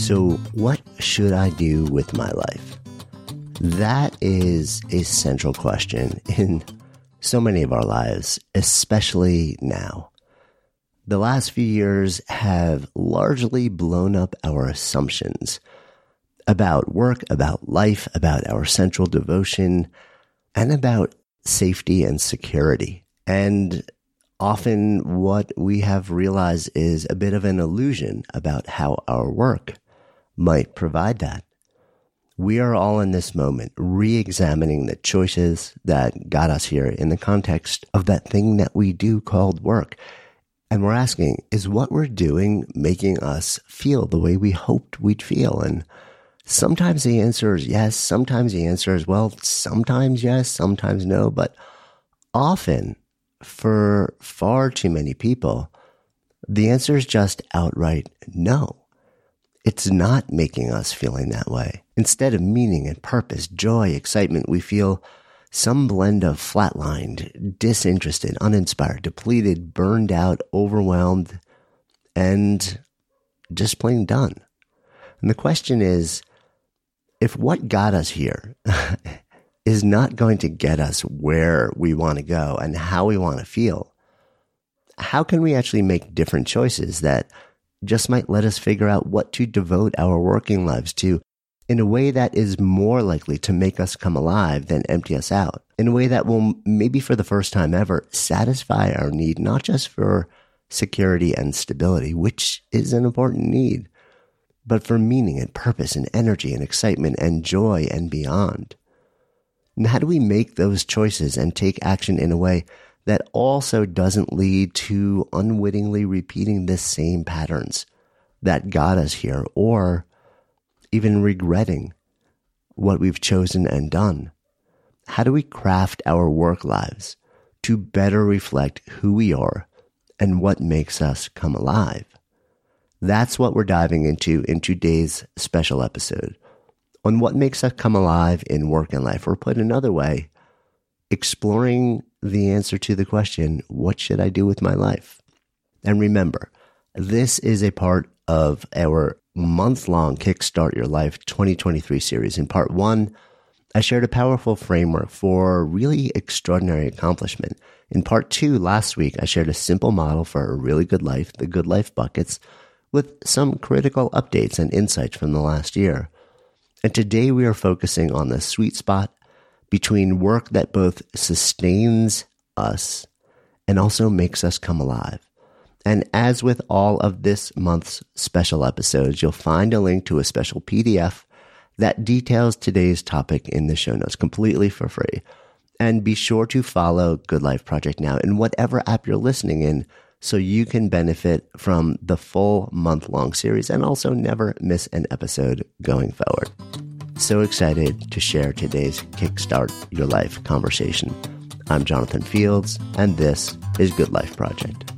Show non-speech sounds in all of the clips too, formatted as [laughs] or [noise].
So, what should I do with my life? That is a central question [laughs] in so many of our lives, especially now. The last few years have largely blown up our assumptions about work, about life, about our central devotion, and about safety and security. And often what we have realized is a bit of an illusion about how our work might provide that. We are all in this moment re examining the choices that got us here in the context of that thing that we do called work. And we're asking, is what we're doing making us feel the way we hoped we'd feel? And sometimes the answer is yes. Sometimes the answer is, well, sometimes yes, sometimes no. But often for far too many people, the answer is just outright no. It's not making us feeling that way. Instead of meaning and purpose, joy, excitement, we feel some blend of flatlined, disinterested, uninspired, depleted, burned out, overwhelmed, and just plain done. And the question is, if what got us here [laughs] is not going to get us where we want to go and how we want to feel, how can we actually make different choices that just might let us figure out what to devote our working lives to in a way that is more likely to make us come alive than empty us out, in a way that will maybe for the first time ever satisfy our need, not just for security and stability, which is an important need, but for meaning and purpose and energy and excitement and joy and beyond. And how do we make those choices and take action in a way that also doesn't lead to unwittingly repeating the same patterns that got us here or even regretting what we've chosen and done? How do we craft our work lives to better reflect who we are and what makes us come alive? That's what we're diving into in today's special episode on what makes us come alive in work and life, or put another way, exploring the answer to the question, what should I do with my life? And remember, this is a part of our month long Kickstart Your Life 2023 series. In part one, I shared a powerful framework for really extraordinary accomplishment. In part two, last week, I shared a simple model for a really good life, the good life buckets, with some critical updates and insights from the last year. And today we are focusing on the sweet spot between work that both sustains us and also makes us come alive. And as with all of this month's special episodes, you'll find a link to a special PDF that details today's topic in the show notes completely for free. And be sure to follow Good Life Project now in whatever app you're listening in so you can benefit from the full month long series and also never miss an episode going forward. So excited to share today's Kickstart Your Life conversation. I'm Jonathan Fields, and this is Good Life Project.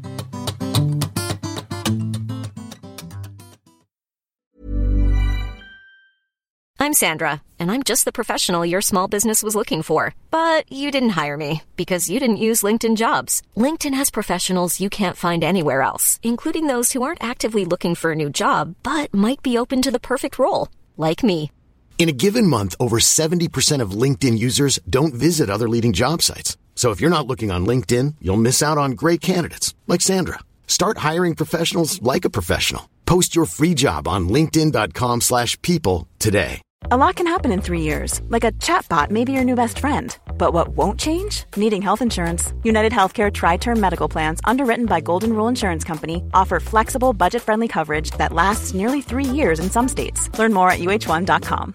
I'm Sandra, and I'm just the professional your small business was looking for. But you didn't hire me because you didn't use LinkedIn jobs. LinkedIn has professionals you can't find anywhere else, including those who aren't actively looking for a new job but might be open to the perfect role, like me. In a given month, over 70% of LinkedIn users don't visit other leading job sites. So if you're not looking on LinkedIn, you'll miss out on great candidates like Sandra. Start hiring professionals like a professional. Post your free job on linkedin.com/people today. A lot can happen in three years, like a chatbot may be your new best friend. But what won't change? Needing health insurance. United Healthcare Tri Term Medical Plans, underwritten by Golden Rule Insurance Company, offer flexible, budget friendly coverage that lasts nearly three years in some states. Learn more at uh1.com.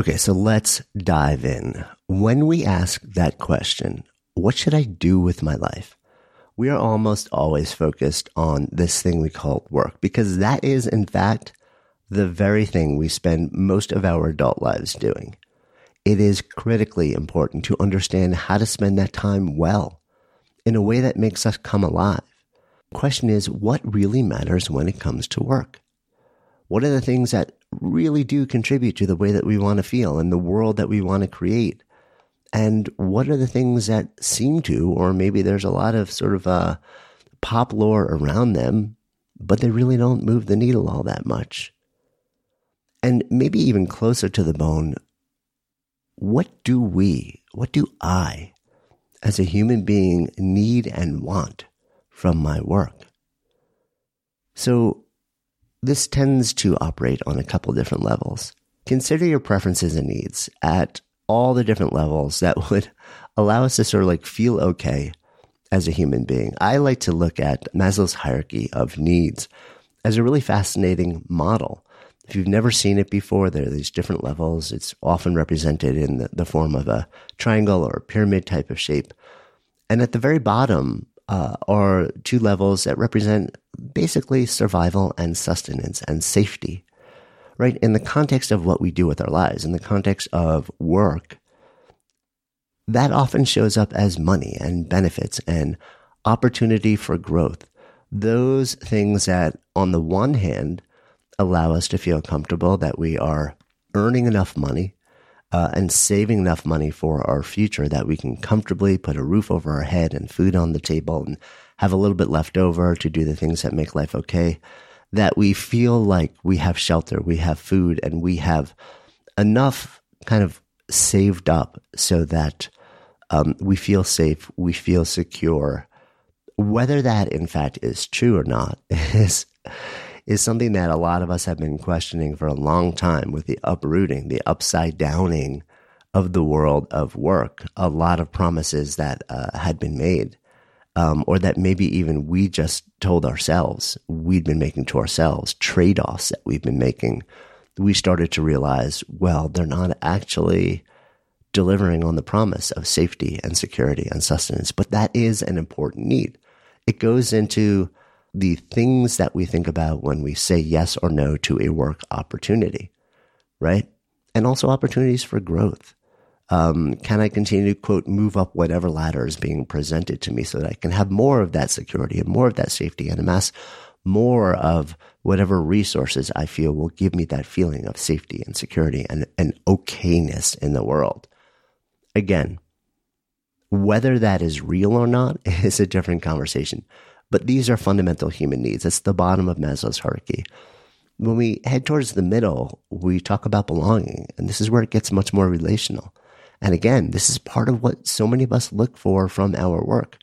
Okay, so let's dive in. When we ask that question, what should I do with my life? we are almost always focused on this thing we call work because that is, in fact, the very thing we spend most of our adult lives doing. It is critically important to understand how to spend that time well in a way that makes us come alive. The question is, what really matters when it comes to work? What are the things that really do contribute to the way that we want to feel and the world that we want to create? And what are the things that seem to, or maybe there's a lot of sort of uh, pop lore around them, but they really don't move the needle all that much? And maybe even closer to the bone, what do we, what do I, as a human being, need and want from my work? So this tends to operate on a couple different levels. Consider your preferences and needs at all the different levels that [laughs] would allow us to sort of like feel okay as a human being. I like to look at Maslow's hierarchy of needs as a really fascinating model. If you've never seen it before, there are these different levels. It's often represented in the, the form of a triangle or a pyramid type of shape. And at the very bottom uh, are two levels that represent basically survival and sustenance and safety right? In the context of what we do with our lives, in the context of work, that often shows up as money and benefits and opportunity for growth. Those things that, on the one hand, allow us to feel comfortable that we are earning enough money uh, and saving enough money for our future that we can comfortably put a roof over our head and food on the table and have a little bit left over to do the things that make life okay that we feel like we have shelter, we have food, and we have enough kind of saved up so that um, we feel safe, we feel secure. Whether that in fact is true or not [laughs] is is something that a lot of us have been questioning for a long time with the uprooting, the upside downing of the world of work. A lot of promises that uh, had been made um, or that maybe even we just told ourselves we'd been making to ourselves, trade offs that we've been making, we started to realize, well, they're not actually delivering on the promise of safety and security and sustenance. But that is an important need. It goes into the things that we think about when we say yes or no to a work opportunity, right? And also opportunities for growth. Um, can I continue to quote move up whatever ladder is being presented to me so that I can have more of that security and more of that safety and amass more of whatever resources I feel will give me that feeling of safety and security and, and okayness in the world. Again, whether that is real or not [laughs] is a different conversation. But these are fundamental human needs. It's the bottom of Maslow's hierarchy. When we head towards the middle, we talk about belonging, and this is where it gets much more relational. And again, this is part of what so many of us look for from our work.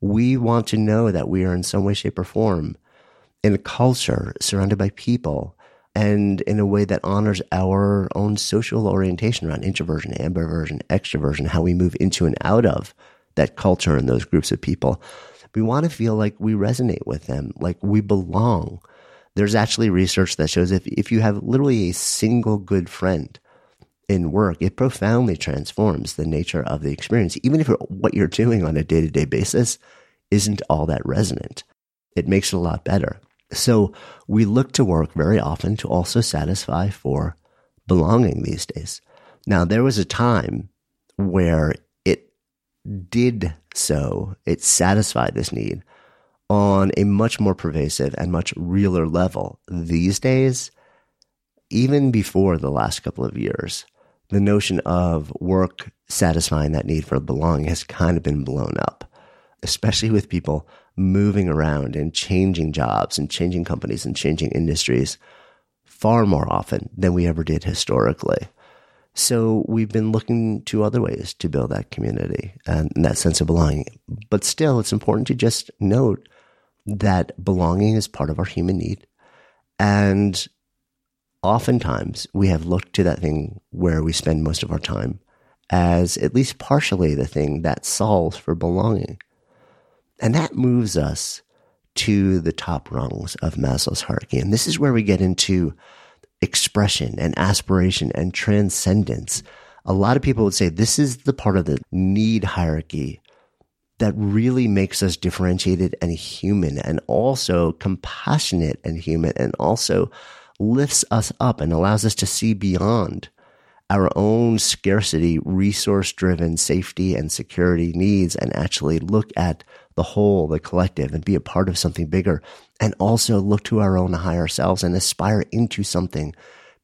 We want to know that we are in some way, shape, or form in a culture surrounded by people and in a way that honors our own social orientation around introversion, ambiversion, extroversion, how we move into and out of that culture and those groups of people. We want to feel like we resonate with them, like we belong. There's actually research that shows if, if you have literally a single good friend, in work, it profoundly transforms the nature of the experience, even if what you're doing on a day to day basis isn't all that resonant. It makes it a lot better. So we look to work very often to also satisfy for belonging these days. Now, there was a time where it did so, it satisfied this need on a much more pervasive and much realer level. These days, even before the last couple of years, the notion of work satisfying that need for belonging has kind of been blown up, especially with people moving around and changing jobs and changing companies and changing industries far more often than we ever did historically. So we've been looking to other ways to build that community and that sense of belonging. But still, it's important to just note that belonging is part of our human need. And oftentimes we have looked to that thing where we spend most of our time as at least partially the thing that solves for belonging. And that moves us to the top rungs of Maslow's hierarchy. And this is where we get into expression and aspiration and transcendence. A lot of people would say this is the part of the need hierarchy that really makes us differentiated and human and also compassionate and human and also lifts us up and allows us to see beyond our own scarcity, resource driven safety and security needs and actually look at the whole, the collective and be a part of something bigger and also look to our own higher selves and aspire into something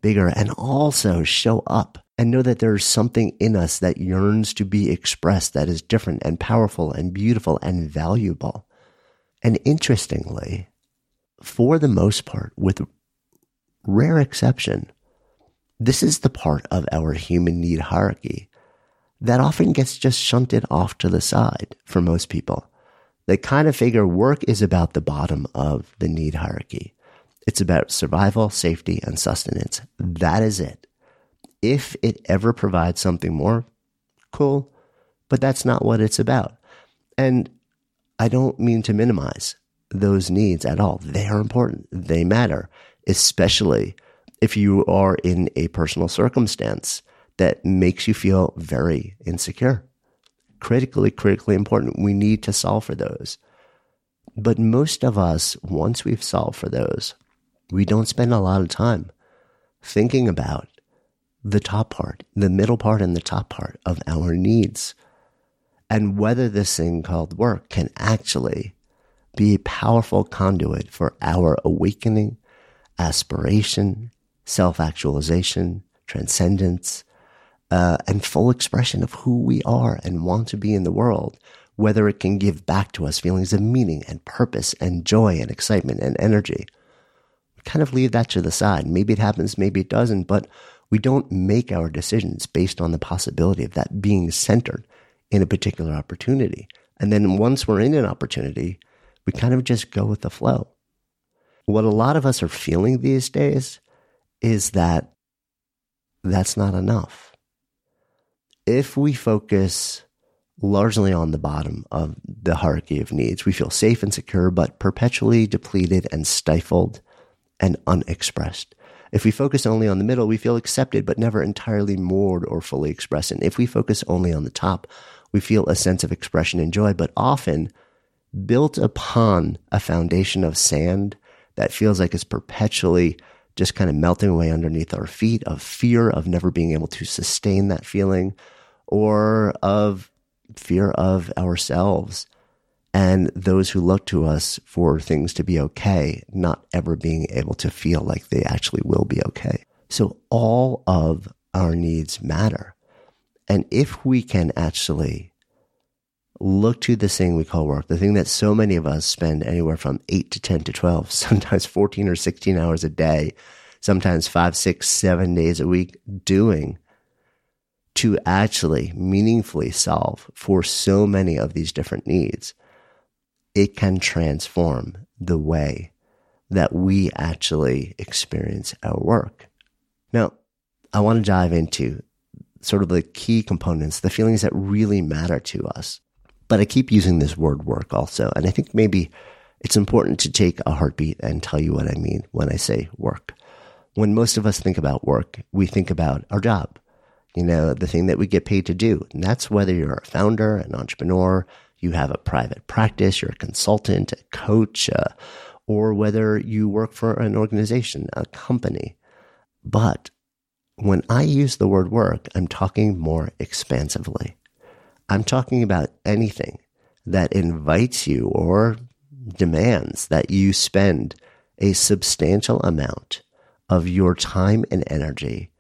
bigger and also show up and know that there's something in us that yearns to be expressed that is different and powerful and beautiful and valuable. And interestingly, for the most part, with rare exception, this is the part of our human need hierarchy that often gets just shunted off to the side for most people. They kind of figure work is about the bottom of the need hierarchy. It's about survival, safety, and sustenance. That is it. If it ever provides something more, cool, but that's not what it's about. And I don't mean to minimize those needs at all. They are important. They matter, especially if you are in a personal circumstance that makes you feel very insecure. Critically, critically important. We need to solve for those. But most of us, once we've solved for those, we don't spend a lot of time thinking about the top part, the middle part, and the top part of our needs, and whether this thing called work can actually be a powerful conduit for our awakening, aspiration, self actualization, transcendence, uh, and full expression of who we are and want to be in the world, whether it can give back to us feelings of meaning and purpose and joy and excitement and energy. We kind of leave that to the side. Maybe it happens, maybe it doesn't, but we don't make our decisions based on the possibility of that being centered in a particular opportunity. And then once we're in an opportunity, we kind of just go with the flow. What a lot of us are feeling these days is that that's not enough. If we focus largely on the bottom of the hierarchy of needs, we feel safe and secure, but perpetually depleted and stifled and unexpressed. If we focus only on the middle, we feel accepted, but never entirely moored or fully expressed. And if we focus only on the top, we feel a sense of expression and joy, but often built upon a foundation of sand that feels like it's perpetually just kind of melting away underneath our feet of fear of never being able to sustain that feeling or of fear of ourselves and those who look to us for things to be okay, not ever being able to feel like they actually will be okay. So all of our needs matter. And if we can actually look to this thing we call work, the thing that so many of us spend anywhere from eight to 10 to 12, [laughs] sometimes 14 or 16 hours a day, sometimes five, six, seven days a week doing to actually meaningfully solve for so many of these different needs, it can transform the way that we actually experience our work. Now, I want to dive into sort of the key components, the feelings that really matter to us but I keep using this word work also. And I think maybe it's important to take a heartbeat and tell you what I mean when I say work. When most of us think about work, we think about our job, you know, the thing that we get paid to do. And that's whether you're a founder, an entrepreneur, you have a private practice, you're a consultant, a coach, uh, or whether you work for an organization, a company. But when I use the word work, I'm talking more expansively. I'm talking about anything that invites you or demands that you spend a substantial amount of your time and energy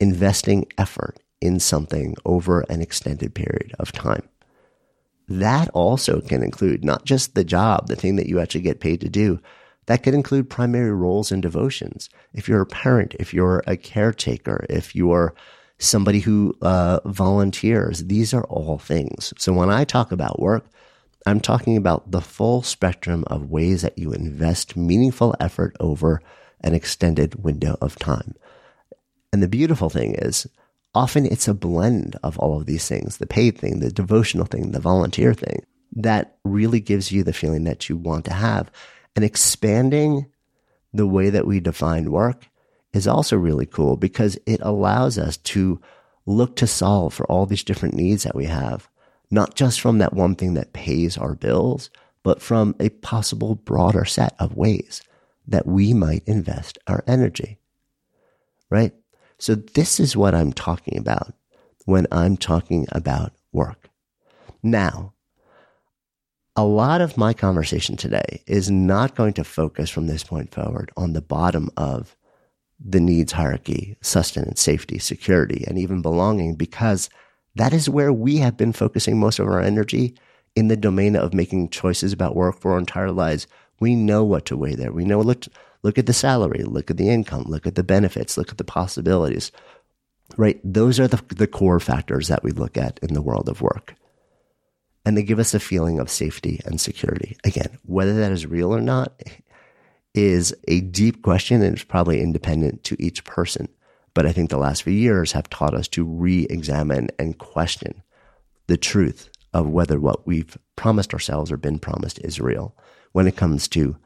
investing effort in something over an extended period of time. That also can include not just the job, the thing that you actually get paid to do. That could include primary roles and devotions. If you're a parent, if you're a caretaker, if you're somebody who uh, volunteers. These are all things. So when I talk about work, I'm talking about the full spectrum of ways that you invest meaningful effort over an extended window of time. And the beautiful thing is, often it's a blend of all of these things the paid thing, the devotional thing, the volunteer thing that really gives you the feeling that you want to have. And expanding the way that we define work is also really cool because it allows us to look to solve for all these different needs that we have, not just from that one thing that pays our bills, but from a possible broader set of ways that we might invest our energy. Right? So this is what I'm talking about when I'm talking about work. Now, a lot of my conversation today is not going to focus from this point forward on the bottom of the needs hierarchy, sustenance, safety, security, and even belonging, because that is where we have been focusing most of our energy in the domain of making choices about work for our entire lives. We know what to weigh there. We know, look, look at the salary, look at the income, look at the benefits, look at the possibilities, right? Those are the, the core factors that we look at in the world of work. And they give us a feeling of safety and security. Again, whether that is real or not is a deep question and it's probably independent to each person. But I think the last few years have taught us to re examine and question the truth of whether what we've promised ourselves or been promised is real when it comes to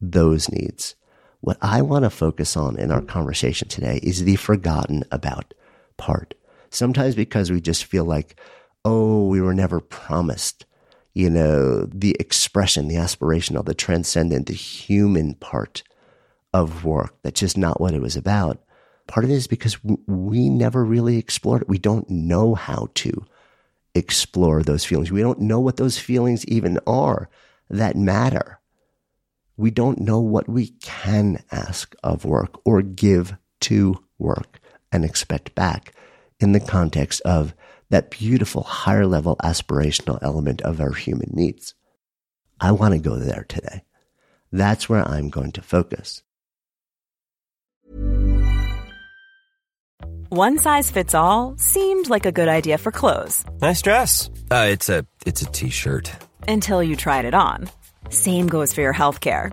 those needs. What I want to focus on in our conversation today is the forgotten about part. Sometimes because we just feel like, oh, we were never promised you know, the expression, the aspirational, the transcendent, the human part of work. That's just not what it was about. Part of it is because we never really explored it. We don't know how to explore those feelings. We don't know what those feelings even are that matter. We don't know what we can ask of work or give to work and expect back in the context of that beautiful higher level aspirational element of our human needs. I want to go there today. That's where I'm going to focus. One size fits all seemed like a good idea for clothes. Nice dress. Uh, it's a it's a t-shirt. Until you tried it on. Same goes for your health care.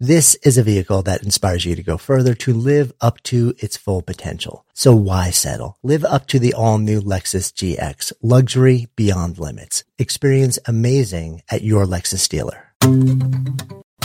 This is a vehicle that inspires you to go further to live up to its full potential. So why settle? Live up to the all new Lexus GX, luxury beyond limits. Experience amazing at your Lexus dealer.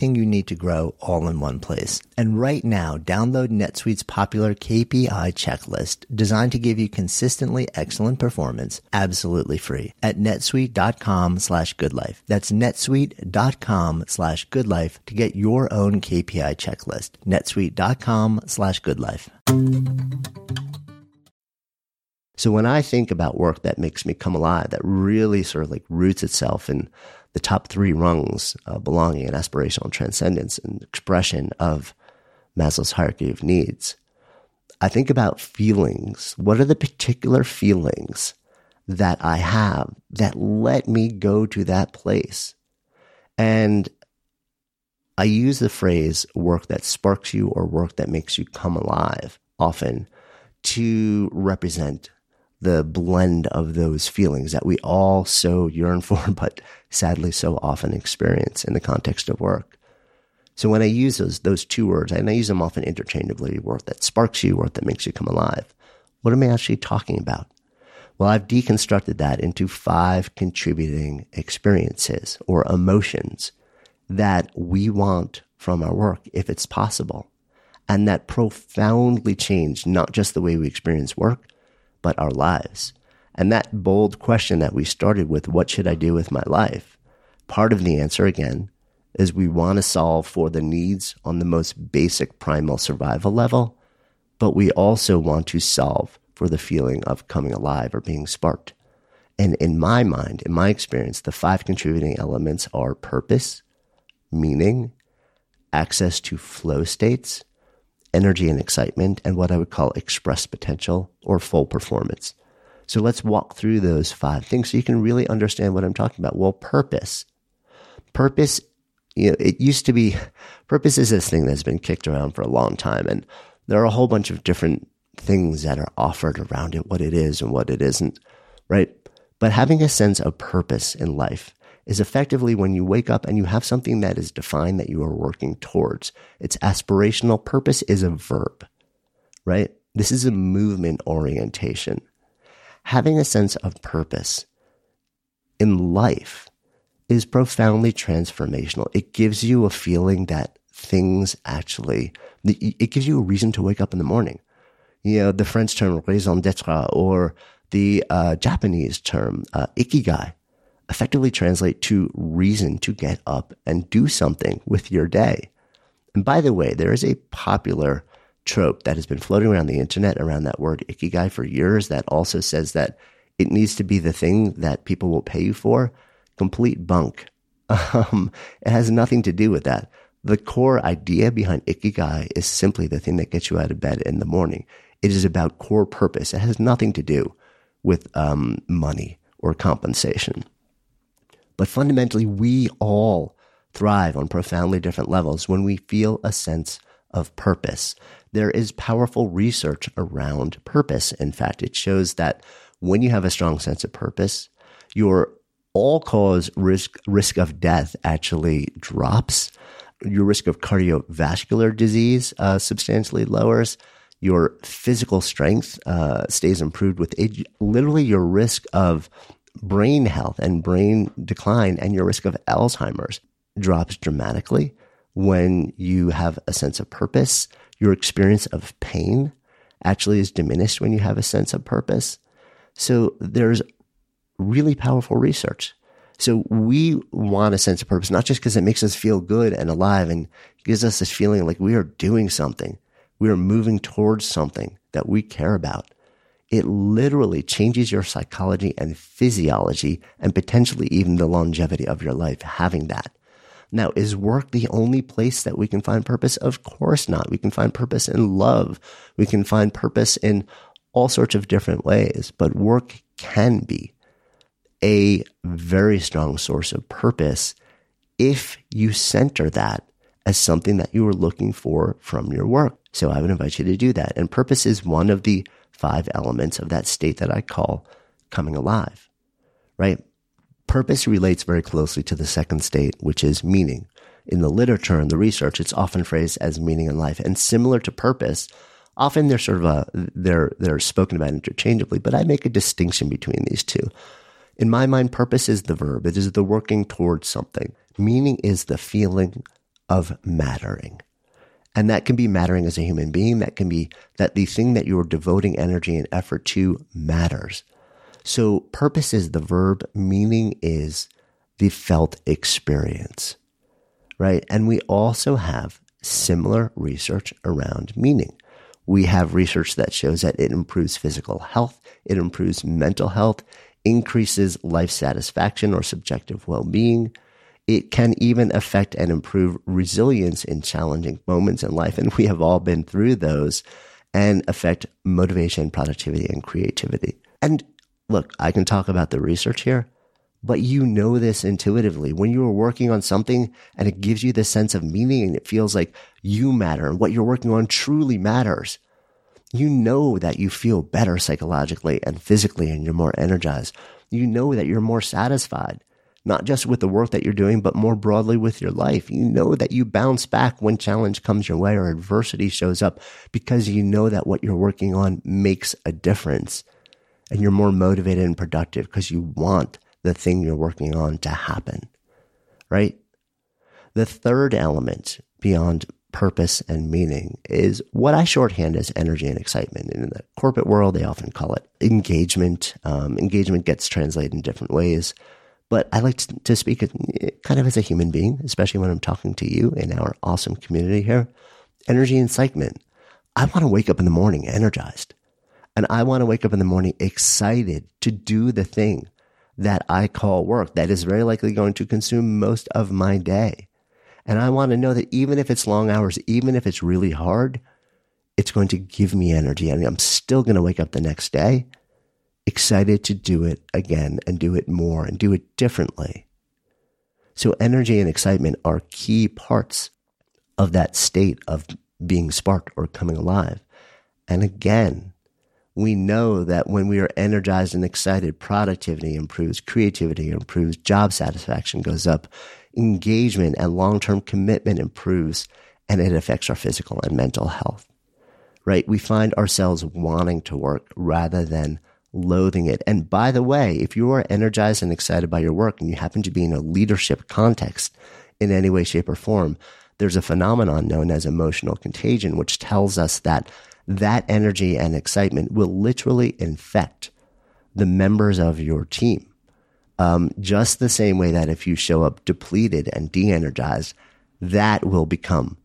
you need to grow all all in one place. And right now, download NetSuite's popular KPI checklist designed to give you consistently excellent performance absolutely free at netsuite.com slash goodlife. That's netsuite.com slash goodlife to get your own KPI checklist. netsuite.com slash goodlife. So when I think about work that makes me come alive, that really sort of like roots itself in the top three rungs of belonging and aspirational transcendence and expression of Maslow's hierarchy of needs. I think about feelings. What are the particular feelings that I have that let me go to that place? And I use the phrase work that sparks you or work that makes you come alive often to represent the blend of those feelings that we all so yearn for, [laughs] but sadly so often experience in the context of work. So when I use those, those two words, and I use them often interchangeably, work that sparks you, work that makes you come alive, what am I actually talking about? Well, I've deconstructed that into five contributing experiences or emotions that we want from our work if it's possible. And that profoundly change not just the way we experience work, but our lives. And that bold question that we started with, what should I do with my life? Part of the answer, again, is we want to solve for the needs on the most basic primal survival level, but we also want to solve for the feeling of coming alive or being sparked. And in my mind, in my experience, the five contributing elements are purpose, meaning, access to flow states, energy and excitement, and what I would call express potential or full performance. So let's walk through those five things so you can really understand what I'm talking about. Well, purpose. Purpose, you know, it used to be, [laughs] purpose is this thing that's been kicked around for a long time. And there are a whole bunch of different things that are offered around it, what it is and what it isn't, right? But having a sense of purpose in life is effectively when you wake up and you have something that is defined that you are working towards. It's aspirational. Purpose is a verb, right? This is a movement orientation. Having a sense of purpose in life is profoundly transformational. It gives you a feeling that things actually, it gives you a reason to wake up in the morning. You know, the French term raison d'etre or the uh, Japanese term uh, ikigai effectively translate to reason to get up and do something with your day. And by the way, there is a popular trope that has been floating around the internet around that word ikigai for years that also says that it needs to be the thing that people will pay you for. Complete bunk. [laughs] Um, it has nothing to do with that. The core idea behind ikigai is simply the thing that gets you out of bed in the morning. It is about core purpose. It has nothing to do with um, money or compensation. But fundamentally, we all thrive on profoundly different levels when we feel a sense of purpose. There is powerful research around purpose. In fact, it shows that when you have a strong sense of purpose, your all cause risk, risk of death actually drops. Your risk of cardiovascular disease uh, substantially lowers. Your physical strength uh, stays improved with age. Literally, your risk of brain health and brain decline and your risk of Alzheimer's drops dramatically when you have a sense of purpose. Your experience of pain actually is diminished when you have a sense of purpose. So there's really powerful research. So we want a sense of purpose, not just because it makes us feel good and alive and gives us this feeling like we are doing something. We are moving towards something that we care about it literally changes your psychology and physiology and potentially even the longevity of your life having that. Now, is work the only place that we can find purpose? Of course not. We can find purpose in love. We can find purpose in all sorts of different ways, but work can be a very strong source of purpose if you center that as something that you are looking for from your work. So I would invite you to do that. And purpose is one of the five elements of that state that I call coming alive, right? Purpose relates very closely to the second state, which is meaning. In the literature and the research, it's often phrased as meaning in life. And similar to purpose, often they're sort of a, they're, they're spoken about interchangeably, but I make a distinction between these two. In my mind, purpose is the verb. It is the working towards something. Meaning is the feeling of mattering, And that can be mattering as a human being. That can be that the thing that you're devoting energy and effort to matters. So purpose is the verb, meaning is the felt experience, right? And we also have similar research around meaning. We have research that shows that it improves physical health, it improves mental health, increases life satisfaction or subjective well being. It can even affect and improve resilience in challenging moments in life. And we have all been through those and affect motivation, productivity, and creativity. And look, I can talk about the research here, but you know this intuitively. When you are working on something and it gives you this sense of meaning and it feels like you matter and what you're working on truly matters, you know that you feel better psychologically and physically and you're more energized. You know that you're more satisfied, not just with the work that you're doing, but more broadly with your life. You know that you bounce back when challenge comes your way or adversity shows up because you know that what you're working on makes a difference and you're more motivated and productive because you want the thing you're working on to happen, right? The third element beyond purpose and meaning is what I shorthand as energy and excitement. In the corporate world, they often call it engagement. Um, engagement gets translated in different ways, but I like to speak kind of as a human being, especially when I'm talking to you in our awesome community here. Energy and excitement. I want to wake up in the morning energized. And I want to wake up in the morning excited to do the thing that I call work that is very likely going to consume most of my day. And I want to know that even if it's long hours, even if it's really hard, it's going to give me energy. And I'm still going to wake up the next day excited to do it again and do it more and do it differently. So energy and excitement are key parts of that state of being sparked or coming alive. And again, we know that when we are energized and excited, productivity improves, creativity improves, job satisfaction goes up, engagement and long term commitment improves, and it affects our physical and mental health. Right? We find ourselves wanting to work rather than loathing it. And by the way, if you are energized and excited by your work and you happen to be in a leadership context in any way, shape, or form, there's a phenomenon known as emotional contagion, which tells us that that energy and excitement will literally infect the members of your team. Um, just the same way that if you show up depleted and de energized, that will become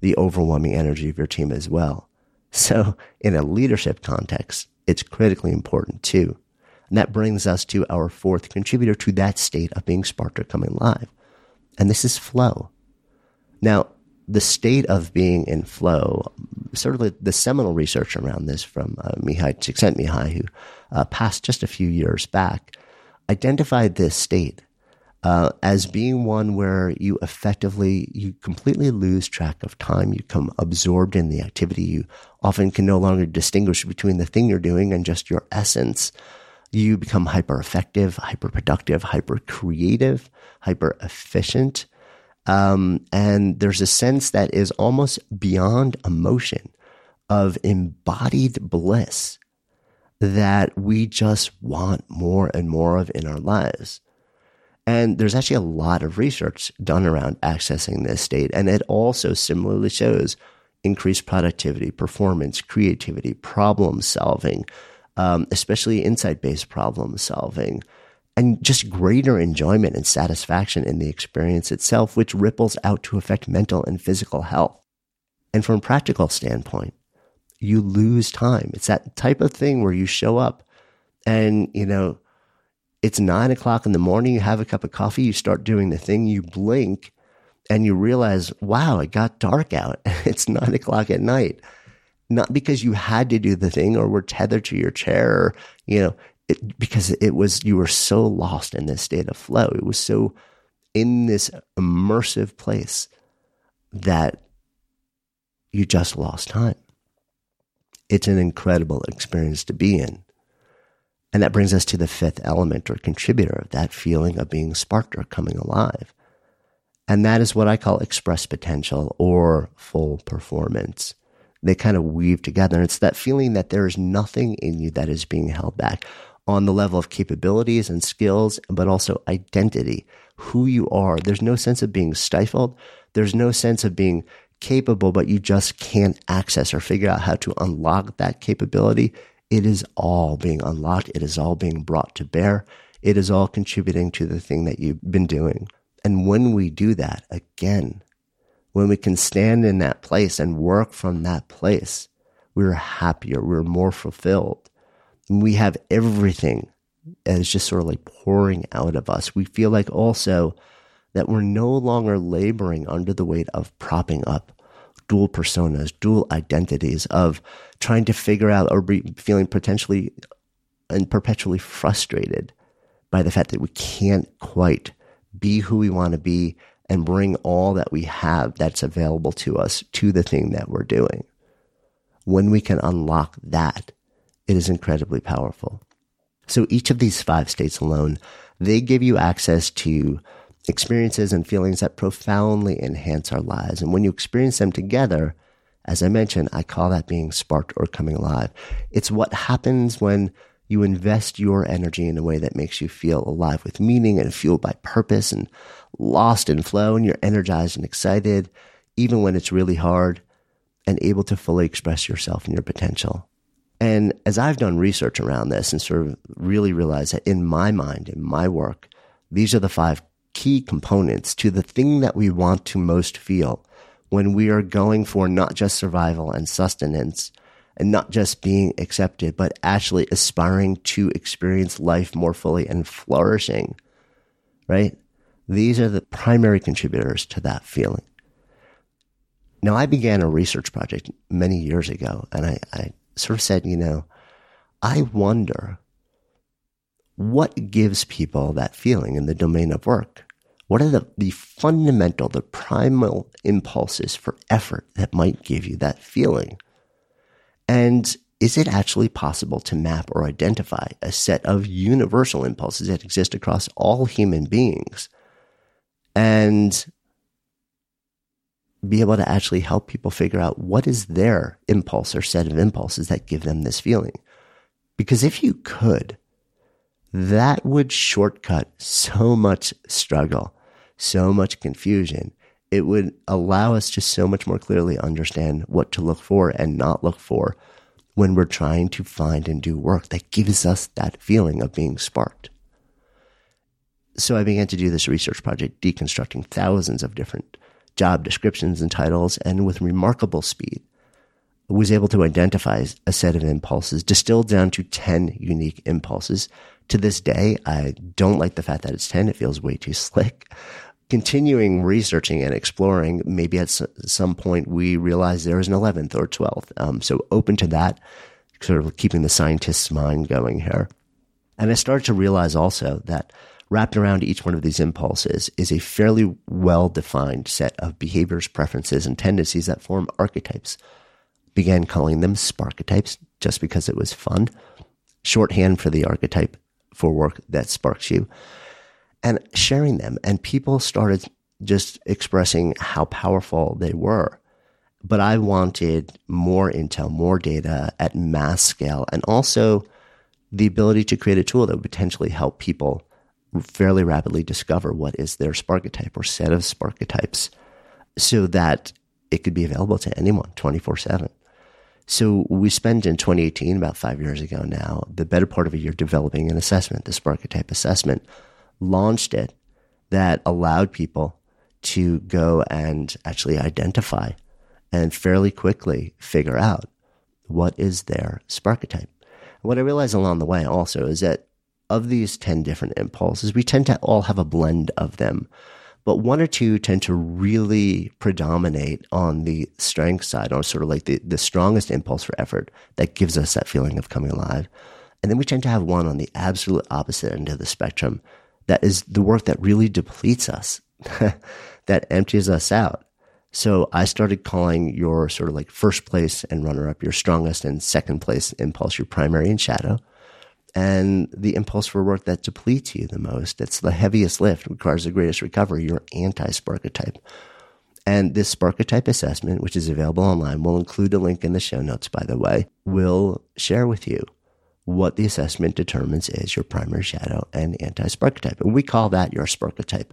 the overwhelming energy of your team as well. So, in a leadership context, it's critically important too. And that brings us to our fourth contributor to that state of being sparked or coming live. And this is flow. Now, the state of being in flow, of the seminal research around this from uh, Mihai Csikszentmihalyi, who uh, passed just a few years back, identified this state uh, as being one where you effectively you completely lose track of time you become absorbed in the activity you often can no longer distinguish between the thing you're doing and just your essence you become hyper effective hyper productive hyper creative hyper efficient um, and there's a sense that is almost beyond emotion of embodied bliss that we just want more and more of in our lives. And there's actually a lot of research done around accessing this state. And it also similarly shows increased productivity, performance, creativity, problem solving, um, especially insight based problem solving, and just greater enjoyment and satisfaction in the experience itself, which ripples out to affect mental and physical health. And from a practical standpoint, you lose time. It's that type of thing where you show up and, you know, it's nine o'clock in the morning, you have a cup of coffee, you start doing the thing, you blink and you realize, wow, it got dark out. [laughs] it's nine o'clock at night. Not because you had to do the thing or were tethered to your chair or, you know, it, because it was, you were so lost in this state of flow. It was so in this immersive place that you just lost time it's an incredible experience to be in. And that brings us to the fifth element or contributor of that feeling of being sparked or coming alive. And that is what I call express potential or full performance. They kind of weave together. And it's that feeling that there is nothing in you that is being held back on the level of capabilities and skills, but also identity, who you are. There's no sense of being stifled. There's no sense of being capable, but you just can't access or figure out how to unlock that capability, it is all being unlocked. It is all being brought to bear. It is all contributing to the thing that you've been doing. And when we do that, again, when we can stand in that place and work from that place, we're happier, we're more fulfilled. We have everything that is just sort of like pouring out of us. We feel like also that we're no longer laboring under the weight of propping up dual personas, dual identities, of trying to figure out or be feeling potentially and perpetually frustrated by the fact that we can't quite be who we want to be and bring all that we have that's available to us to the thing that we're doing. When we can unlock that, it is incredibly powerful. So each of these five states alone, they give you access to experiences and feelings that profoundly enhance our lives. And when you experience them together, as I mentioned, I call that being sparked or coming alive. It's what happens when you invest your energy in a way that makes you feel alive with meaning and fueled by purpose and lost in flow and you're energized and excited, even when it's really hard and able to fully express yourself and your potential. And as I've done research around this and sort of really realized that in my mind, in my work, these are the five key components to the thing that we want to most feel when we are going for not just survival and sustenance and not just being accepted, but actually aspiring to experience life more fully and flourishing, right? These are the primary contributors to that feeling. Now, I began a research project many years ago, and I, I sort of said, you know, I wonder what gives people that feeling in the domain of work? What are the, the fundamental, the primal impulses for effort that might give you that feeling? And is it actually possible to map or identify a set of universal impulses that exist across all human beings and be able to actually help people figure out what is their impulse or set of impulses that give them this feeling. Because if you could, that would shortcut so much struggle, so much confusion. It would allow us to so much more clearly understand what to look for and not look for when we're trying to find and do work that gives us that feeling of being sparked. So I began to do this research project, deconstructing thousands of different job descriptions and titles, and with remarkable speed, was able to identify a set of impulses distilled down to 10 unique impulses. To this day, I don't like the fact that it's 10. It feels way too slick. Continuing researching and exploring, maybe at some point we realize there is an 11th or 12th. Um, so open to that, sort of keeping the scientist's mind going here. And I started to realize also that Wrapped around each one of these impulses is a fairly well defined set of behaviors, preferences, and tendencies that form archetypes. Began calling them sparketypes just because it was fun. Shorthand for the archetype for work that sparks you. And sharing them. And people started just expressing how powerful they were. But I wanted more intel, more data at mass scale, and also the ability to create a tool that would potentially help people fairly rapidly discover what is their sparketype or set of sparketypes so that it could be available to anyone 24 7. So we spent in 2018, about five years ago now, the better part of a year developing an assessment, the Sparketype assessment, launched it that allowed people to go and actually identify and fairly quickly figure out what is their Sparketype. What I realized along the way also is that of these 10 different impulses, we tend to all have a blend of them, but one or two tend to really predominate on the strength side, or sort of like the, the strongest impulse for effort that gives us that feeling of coming alive. And then we tend to have one on the absolute opposite end of the spectrum that is the work that really depletes us, [laughs] that empties us out. So I started calling your sort of like first place and runner up your strongest and second place impulse your primary and shadow and the impulse for work that depletes you the most. It's the heaviest lift, requires the greatest recovery, your anti-sparketype. And this Sparketype assessment, which is available online, will include a link in the show notes, by the way, will share with you what the assessment determines is your primary shadow and anti-Sparketype. And we call that your Sparketype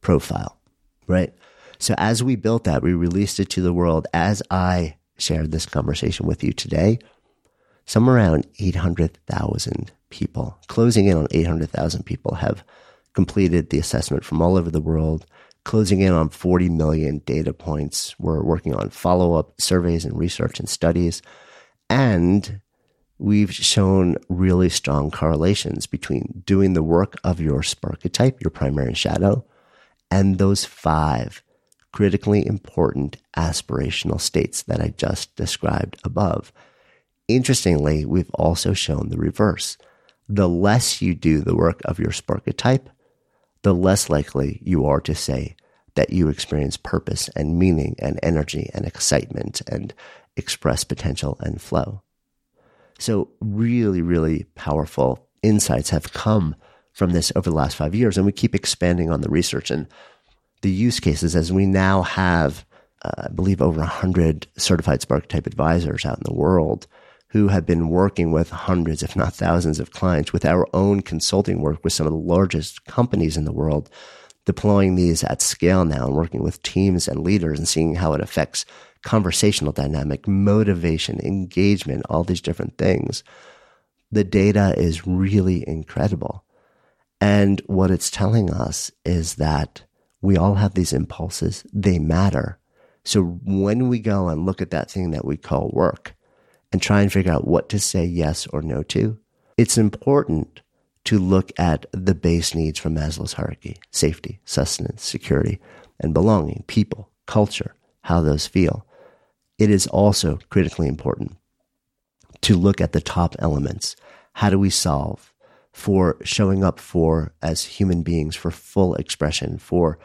profile, right? So as we built that, we released it to the world as I shared this conversation with you today. Somewhere around 800,000 people, closing in on 800,000 people have completed the assessment from all over the world, closing in on 40 million data points. We're working on follow up surveys and research and studies. And we've shown really strong correlations between doing the work of your Sparketype, your primary shadow, and those five critically important aspirational states that I just described above. Interestingly, we've also shown the reverse. The less you do the work of your Sparketype, the less likely you are to say that you experience purpose and meaning and energy and excitement and express potential and flow. So really, really powerful insights have come from this over the last five years. And we keep expanding on the research and the use cases as we now have, uh, I believe, over 100 certified Sparketype advisors out in the world who have been working with hundreds, if not thousands of clients with our own consulting work with some of the largest companies in the world, deploying these at scale now and working with teams and leaders and seeing how it affects conversational dynamic, motivation, engagement, all these different things. The data is really incredible. And what it's telling us is that we all have these impulses. They matter. So when we go and look at that thing that we call work and try and figure out what to say yes or no to, it's important to look at the base needs from Maslow's hierarchy safety, sustenance, security, and belonging, people, culture, how those feel it is also critically important to look at the top elements. How do we solve for showing up for as human beings for full expression, for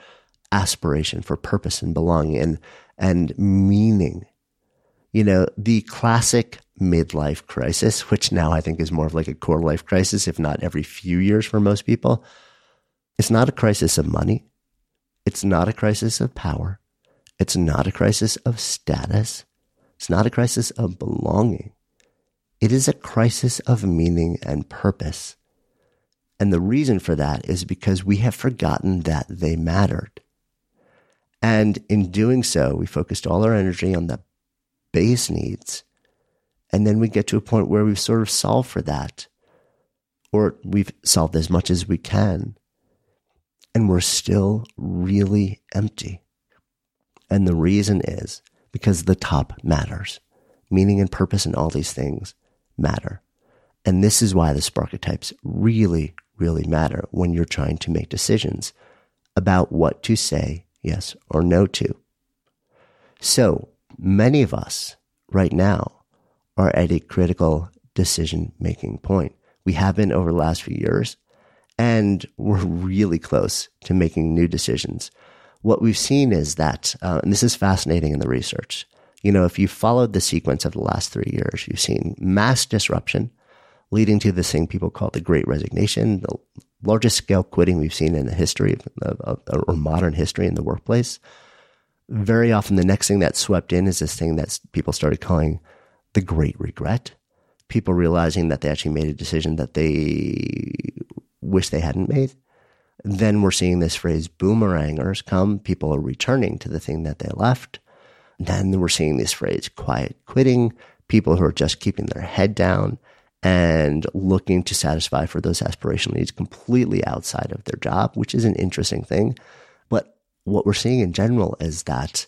aspiration, for purpose and belonging and, and meaning? You know, the classic midlife crisis, which now I think is more of like a core life crisis, if not every few years for most people. It's not a crisis of money. It's not a crisis of power. It's not a crisis of status. It's not a crisis of belonging. It is a crisis of meaning and purpose. And the reason for that is because we have forgotten that they mattered. And in doing so, we focused all our energy on the base needs. And then we get to a point where we've sort of solved for that, or we've solved as much as we can. And we're still really empty. And the reason is because the top matters. Meaning and purpose and all these things matter. And this is why the Sparketypes really, really matter when you're trying to make decisions about what to say yes or no to. So many of us right now are at a critical decision making point. We have been over the last few years and we're really close to making new decisions what we've seen is that, uh, and this is fascinating in the research. You know, if you followed the sequence of the last three years, you've seen mass disruption leading to this thing people call the Great Resignation, the largest scale quitting we've seen in the history of, of, of, or modern history in the workplace. Very often, the next thing that swept in is this thing that people started calling the Great Regret. People realizing that they actually made a decision that they wish they hadn't made then we're seeing this phrase boomerangers come. People are returning to the thing that they left. Then we're seeing this phrase quiet quitting. People who are just keeping their head down and looking to satisfy for those aspirational needs completely outside of their job, which is an interesting thing. What we're seeing in general is that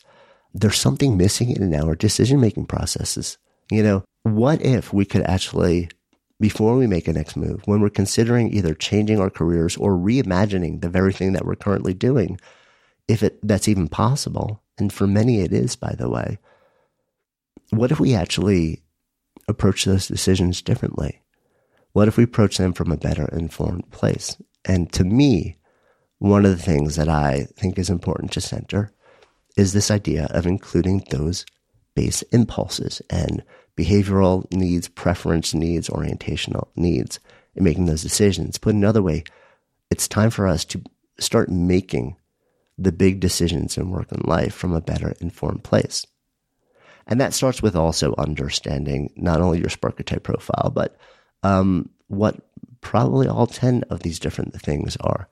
there's something missing in our decision making processes. You know, what if we could actually before we make a next move, when we're considering either changing our careers or reimagining the very thing that we're currently doing, if it that's even possible, and for many it is, by the way, what if we actually approach those decisions differently? What if we approach them from a better informed place? And to me, one of the things that I think is important to center is this idea of including those base impulses and behavioral needs, preference needs, orientational needs in making those decisions. Put another way, it's time for us to start making the big decisions in work and life from a better informed place. And that starts with also understanding not only your Sparketype profile, but um, what probably all 10 of these different things are.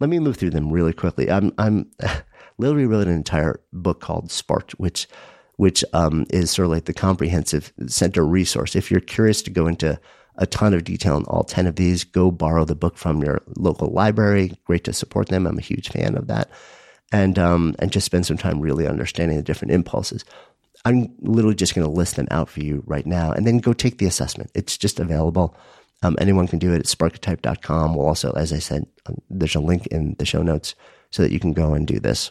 Let me move through them really quickly. I'm, I'm [laughs] literally wrote an entire book called Sparked, which which um, is sort of like the comprehensive center resource. If you're curious to go into a ton of detail on all 10 of these, go borrow the book from your local library. Great to support them. I'm a huge fan of that. And, um, and just spend some time really understanding the different impulses. I'm literally just going to list them out for you right now and then go take the assessment. It's just available. Um, anyone can do it at sparketype.com. We'll also, as I said, um, there's a link in the show notes so that you can go and do this.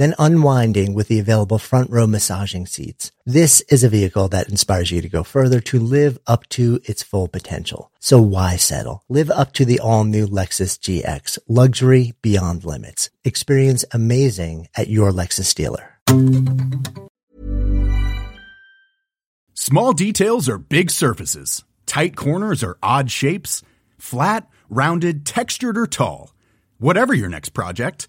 then unwinding with the available front row massaging seats. This is a vehicle that inspires you to go further to live up to its full potential. So why settle? Live up to the all new Lexus GX, luxury beyond limits. Experience amazing at your Lexus dealer. Small details are big surfaces. Tight corners are odd shapes. Flat, rounded, textured, or tall. Whatever your next project,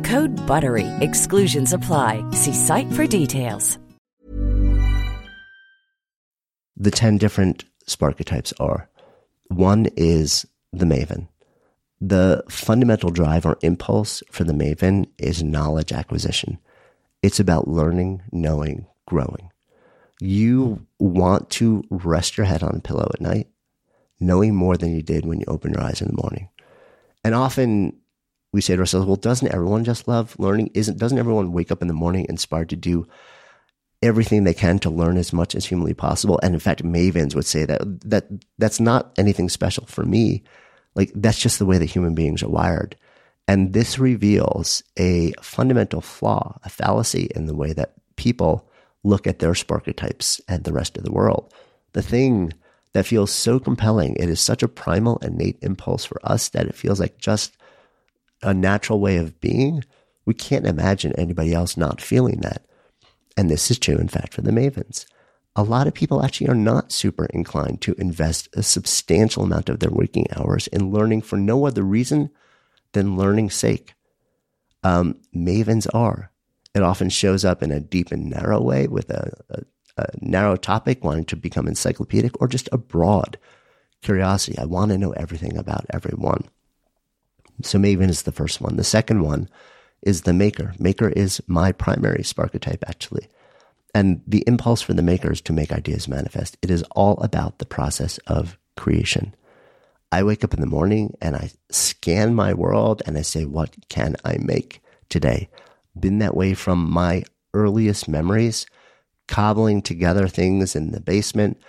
Code BUTTERY. Exclusions apply. See site for details. The 10 different Sparketypes are one is the Maven. The fundamental drive or impulse for the Maven is knowledge acquisition. It's about learning, knowing, growing. You want to rest your head on a pillow at night, knowing more than you did when you open your eyes in the morning. And often we say to ourselves, well, doesn't everyone just love learning? Isn't, doesn't everyone wake up in the morning inspired to do everything they can to learn as much as humanly possible? And in fact, mavens would say that, that that's not anything special for me. Like that's just the way that human beings are wired. And this reveals a fundamental flaw, a fallacy in the way that people look at their sparketypes and the rest of the world. The thing that feels so compelling, it is such a primal, innate impulse for us that it feels like just a natural way of being. We can't imagine anybody else not feeling that. And this is true, in fact, for the mavens. A lot of people actually are not super inclined to invest a substantial amount of their waking hours in learning for no other reason than learning's sake. Um, mavens are. It often shows up in a deep and narrow way with a, a, a narrow topic, wanting to become encyclopedic, or just a broad curiosity. I want to know everything about everyone. So Maven is the first one. The second one is the maker. Maker is my primary sparketype, actually. And the impulse for the maker is to make ideas manifest. It is all about the process of creation. I wake up in the morning and I scan my world and I say, what can I make today? Been that way from my earliest memories, cobbling together things in the basement.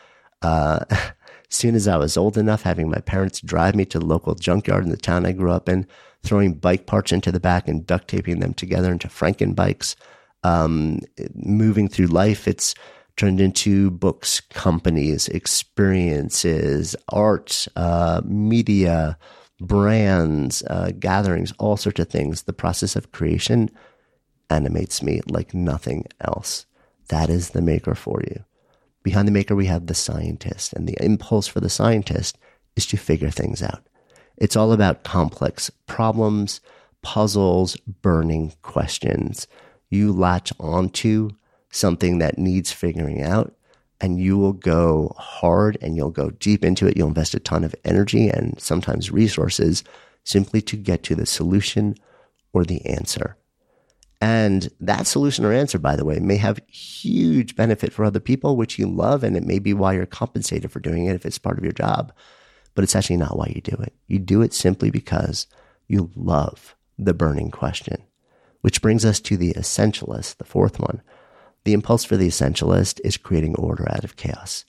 Uh, [laughs] soon as I was old enough, having my parents drive me to the local junkyard in the town I grew up in, throwing bike parts into the back and duct taping them together into Franken bikes. Um, moving through life, it's turned into books, companies, experiences, art, uh, media, brands, uh, gatherings, all sorts of things. The process of creation animates me like nothing else. That is the maker for you. Behind the maker, we have the scientist, and the impulse for the scientist is to figure things out. It's all about complex problems, puzzles, burning questions. You latch onto something that needs figuring out, and you will go hard and you'll go deep into it. You'll invest a ton of energy and sometimes resources simply to get to the solution or the answer. And that solution or answer, by the way, may have huge benefit for other people, which you love. And it may be why you're compensated for doing it if it's part of your job. But it's actually not why you do it. You do it simply because you love the burning question, which brings us to the essentialist, the fourth one. The impulse for the essentialist is creating order out of chaos.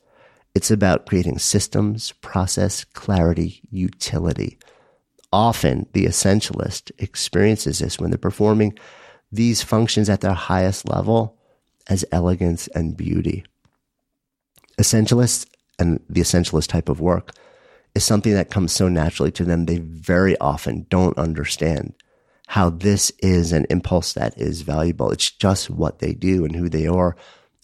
It's about creating systems, process, clarity, utility. Often the essentialist experiences this when they're performing these functions at their highest level as elegance and beauty. Essentialists and the essentialist type of work is something that comes so naturally to them, they very often don't understand how this is an impulse that is valuable. It's just what they do and who they are.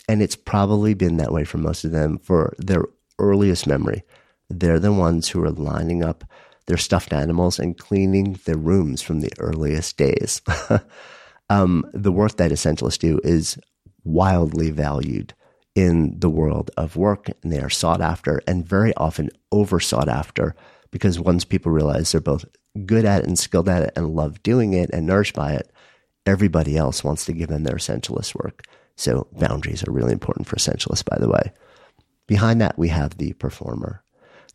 And it's probably been that way for most of them for their earliest memory. They're the ones who are lining up their stuffed animals and cleaning their rooms from the earliest days. [laughs] um, the work that essentialists do is wildly valued in the world of work and they are sought after and very often over sought after because once people realize they're both good at it and skilled at it and love doing it and nourished by it, everybody else wants to give them their essentialist work. So boundaries are really important for essentialists, by the way. Behind that, we have the performer.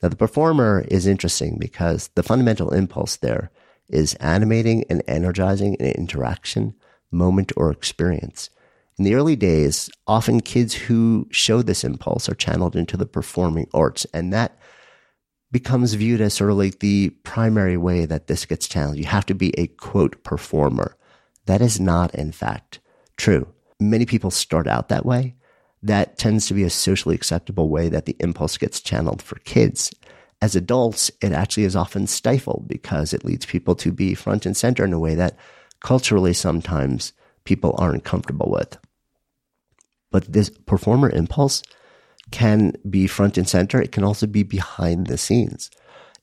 Now, the performer is interesting because the fundamental impulse there is animating and energizing an interaction moment, or experience. In the early days, often kids who show this impulse are channeled into the performing arts, and that becomes viewed as sort of like the primary way that this gets channeled. You have to be a quote performer. That is not, in fact, true. Many people start out that way. That tends to be a socially acceptable way that the impulse gets channeled for kids. As adults, it actually is often stifled because it leads people to be front and center in a way that culturally sometimes people aren't comfortable with. But this performer impulse can be front and center. It can also be behind the scenes.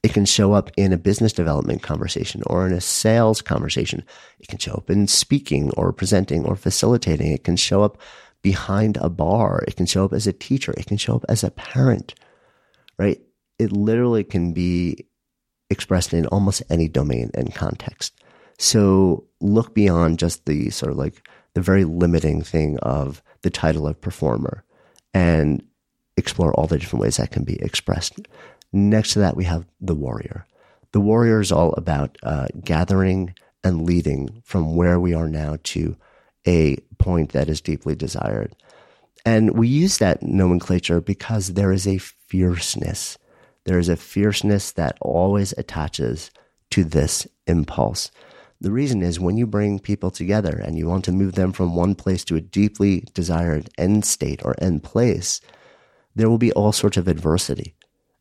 It can show up in a business development conversation or in a sales conversation. It can show up in speaking or presenting or facilitating. It can show up behind a bar. It can show up as a teacher. It can show up as a parent, right? It literally can be expressed in almost any domain and context. So look beyond just the sort of like the very limiting thing of the title of performer and explore all the different ways that can be expressed. Next to that, we have the warrior. The warrior is all about uh, gathering and leading from where we are now to a point that is deeply desired. And we use that nomenclature because there is a fierceness. There is a fierceness that always attaches to this impulse. The reason is when you bring people together and you want to move them from one place to a deeply desired end state or end place, there will be all sorts of adversity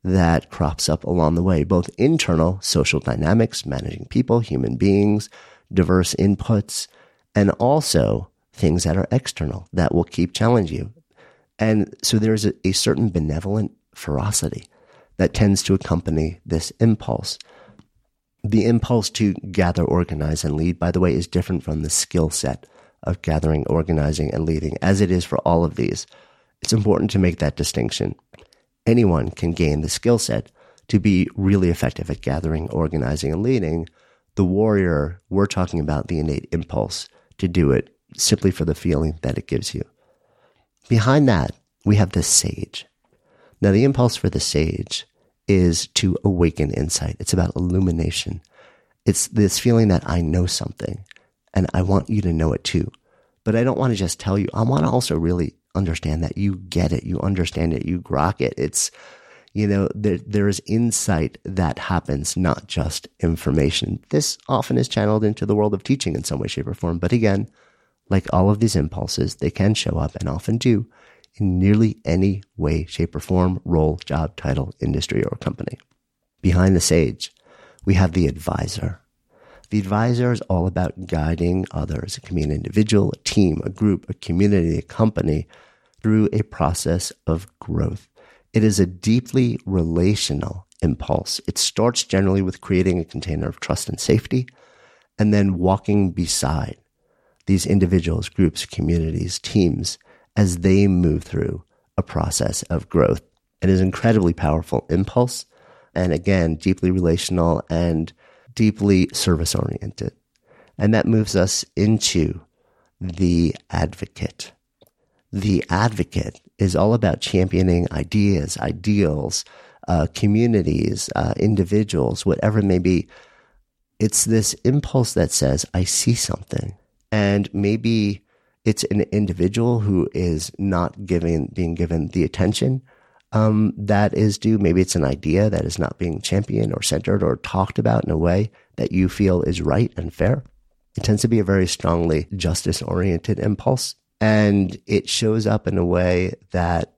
that crops up along the way, both internal social dynamics, managing people, human beings, diverse inputs, and also things that are external that will keep challenging you. And so there's a, a certain benevolent ferocity that tends to accompany this impulse. The impulse to gather, organize, and lead, by the way, is different from the skill set of gathering, organizing, and leading, as it is for all of these. It's important to make that distinction. Anyone can gain the skill set to be really effective at gathering, organizing, and leading. The warrior, we're talking about the innate impulse to do it simply for the feeling that it gives you. Behind that, we have the sage. Now, the impulse for the sage is to awaken insight. It's about illumination. It's this feeling that I know something and I want you to know it too. But I don't want to just tell you. I want to also really understand that. You get it. You understand it. You grok it. It's, you know, there, there is insight that happens, not just information. This often is channeled into the world of teaching in some way, shape, or form. But again, like all of these impulses, they can show up and often do in nearly any way, shape, or form, role, job, title, industry, or company. Behind the sage, we have the advisor. The advisor is all about guiding others. It can be an individual, a team, a group, a community, a company through a process of growth. It is a deeply relational impulse. It starts generally with creating a container of trust and safety and then walking beside these individuals, groups, communities, teams as they move through a process of growth. It is incredibly powerful impulse and again, deeply relational and deeply service oriented. And that moves us into the advocate. The advocate is all about championing ideas, ideals, uh, communities, uh, individuals, whatever it may be. It's this impulse that says, I see something. And maybe it's an individual who is not giving, being given the attention um, that is due. Maybe it's an idea that is not being championed or centered or talked about in a way that you feel is right and fair. It tends to be a very strongly justice oriented impulse. And it shows up in a way that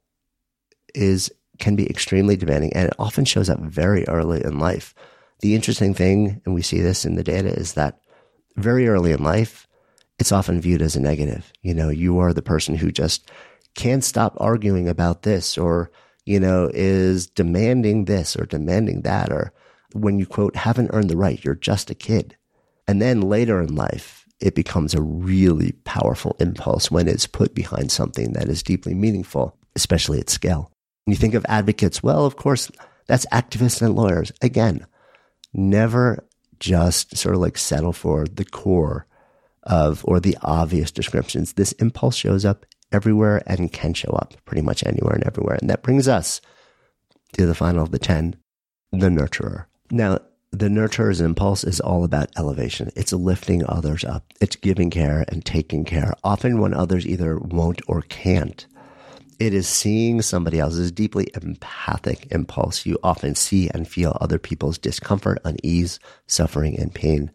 is, can be extremely demanding. And it often shows up very early in life. The interesting thing, and we see this in the data, is that very early in life, it's often viewed as a negative. You know, you are the person who just can't stop arguing about this or, you know, is demanding this or demanding that, or when you quote, haven't earned the right, you're just a kid. And then later in life, it becomes a really powerful impulse when it's put behind something that is deeply meaningful, especially at scale. When you think of advocates, well, of course, that's activists and lawyers. Again, never just sort of like settle for the core of or the obvious descriptions. This impulse shows up everywhere and can show up pretty much anywhere and everywhere. And that brings us to the final of the 10, the nurturer. Now, the nurturer's impulse is all about elevation. It's lifting others up. It's giving care and taking care, often when others either won't or can't. It is seeing somebody else's deeply empathic impulse. You often see and feel other people's discomfort, unease, suffering, and pain,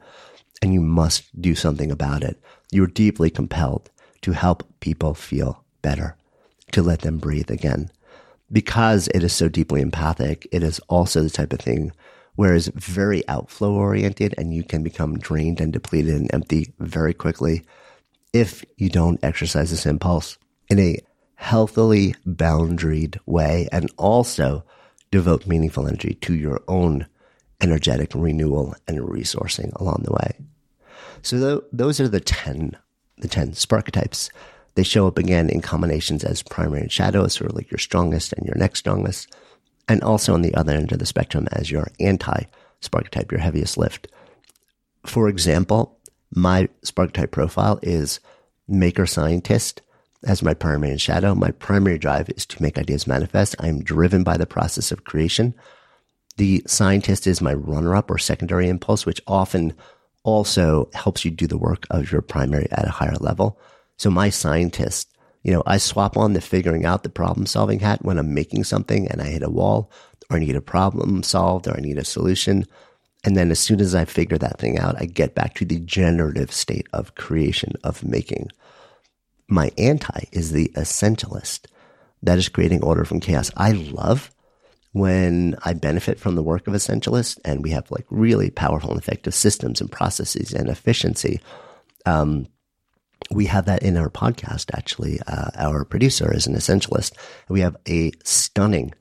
and you must do something about it. You're deeply compelled to help people feel better, to let them breathe again. Because it is so deeply empathic, it is also the type of thing where it's very outflow oriented and you can become drained and depleted and empty very quickly if you don't exercise this impulse in a healthily boundaried way and also devote meaningful energy to your own energetic renewal and resourcing along the way. So th- those are the 10 the 10 sparketypes. They show up again in combinations as primary and shadow, sort of like your strongest and your next strongest, and also on the other end of the spectrum as your anti sparketype, your heaviest lift. For example, my sparketype profile is maker scientist as my primary and shadow. My primary drive is to make ideas manifest. I am driven by the process of creation. The scientist is my runner up or secondary impulse, which often also helps you do the work of your primary at a higher level. So my scientist, you know, I swap on the figuring out the problem solving hat when I'm making something and I hit a wall or I need a problem solved or I need a solution. And then as soon as I figure that thing out, I get back to the generative state of creation, of making. My anti is the essentialist that is creating order from chaos. I love when I benefit from the work of essentialists and we have like really powerful and effective systems and processes and efficiency. Um, we have that in our podcast, actually. Uh, our producer is an essentialist. We have a stunning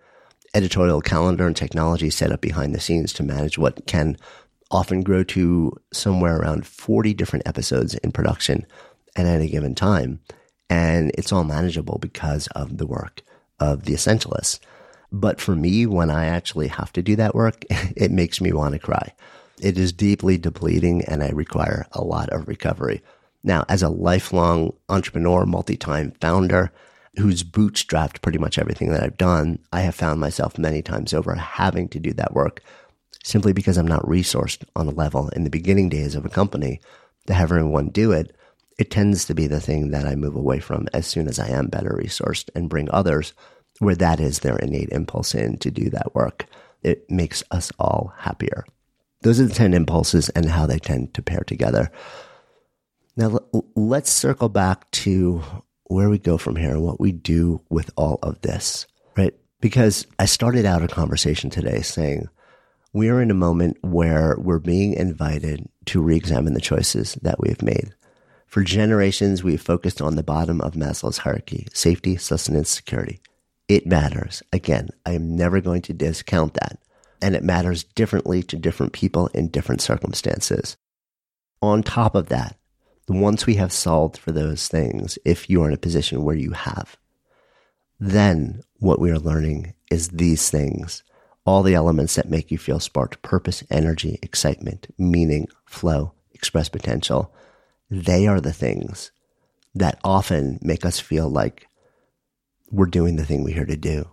editorial calendar and technology set up behind the scenes to manage what can often grow to somewhere around 40 different episodes in production at any given time. And it's all manageable because of the work of the essentialists. But for me, when I actually have to do that work, [laughs] it makes me want to cry. It is deeply depleting and I require a lot of recovery. Now, as a lifelong entrepreneur, multi-time founder who's bootstrapped pretty much everything that I've done, I have found myself many times over having to do that work simply because I'm not resourced on a level in the beginning days of a company to have everyone do it. it tends to be the thing that I move away from as soon as I am better resourced and bring others where that is their innate impulse in to do that work. It makes us all happier. Those are the 10 impulses and how they tend to pair together. Now, let's circle back to where we go from here and what we do with all of this, right? Because I started out a conversation today saying we are in a moment where we're being invited to re examine the choices that we've made. For generations, we've focused on the bottom of Maslow's hierarchy safety, sustenance, security. It matters. Again, I am never going to discount that. And it matters differently to different people in different circumstances. On top of that, once we have solved for those things, if you are in a position where you have, then what we are learning is these things, all the elements that make you feel sparked purpose, energy, excitement, meaning, flow, express potential. They are the things that often make us feel like we're doing the thing we're here to do.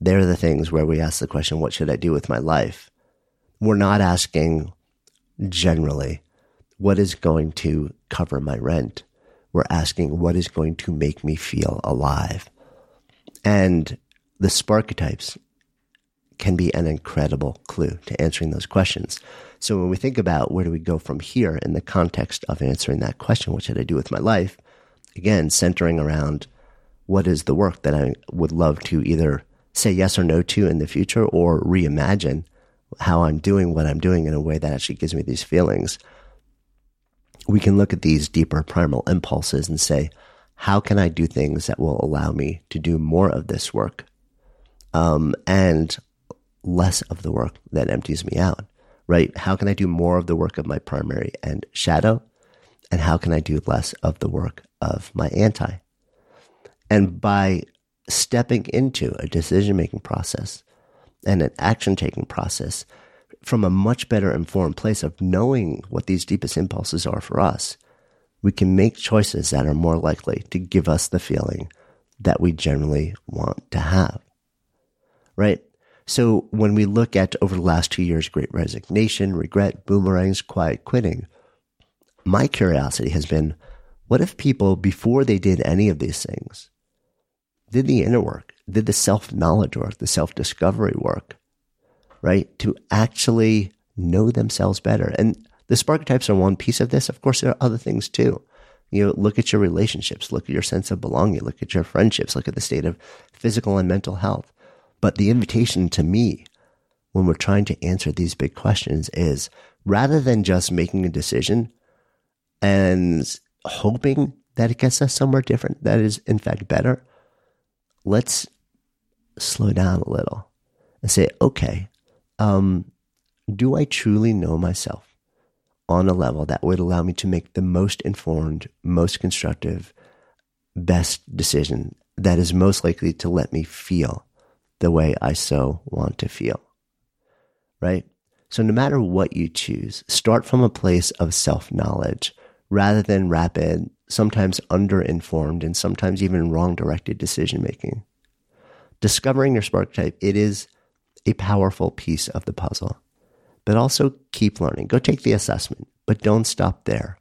They're the things where we ask the question, what should I do with my life? We're not asking generally, what is going to cover my rent? We're asking, what is going to make me feel alive? And the Sparketypes can be an incredible clue to answering those questions. So when we think about where do we go from here in the context of answering that question, what should I do with my life? Again, centering around what is the work that I would love to either say yes or no to in the future or reimagine how I'm doing what I'm doing in a way that actually gives me these feelings. We can look at these deeper primal impulses and say, how can I do things that will allow me to do more of this work um, and less of the work that empties me out, right? How can I do more of the work of my primary and shadow? And how can I do less of the work of my anti? And by stepping into a decision making process and an action taking process from a much better informed place of knowing what these deepest impulses are for us, we can make choices that are more likely to give us the feeling that we generally want to have. Right? So when we look at over the last two years, great resignation, regret, boomerangs, quiet quitting, my curiosity has been, what if people, before they did any of these things, did the inner work, did the self knowledge work, the self discovery work, right? To actually know themselves better. And the Sparketypes are one piece of this. Of course, there are other things too. You know, look at your relationships, look at your sense of belonging, look at your friendships, look at the state of physical and mental health. But the invitation to me when we're trying to answer these big questions is rather than just making a decision and hoping that it gets us somewhere different that is in fact better, let's slow down a little and say, okay, um, do I truly know myself on a level that would allow me to make the most informed, most constructive, best decision that is most likely to let me feel the way I so want to feel? Right? So, no matter what you choose, start from a place of self knowledge rather than rapid sometimes underinformed and sometimes even wrong directed decision making. Discovering your Sparketype, it is a powerful piece of the puzzle. But also keep learning. Go take the assessment, but don't stop there.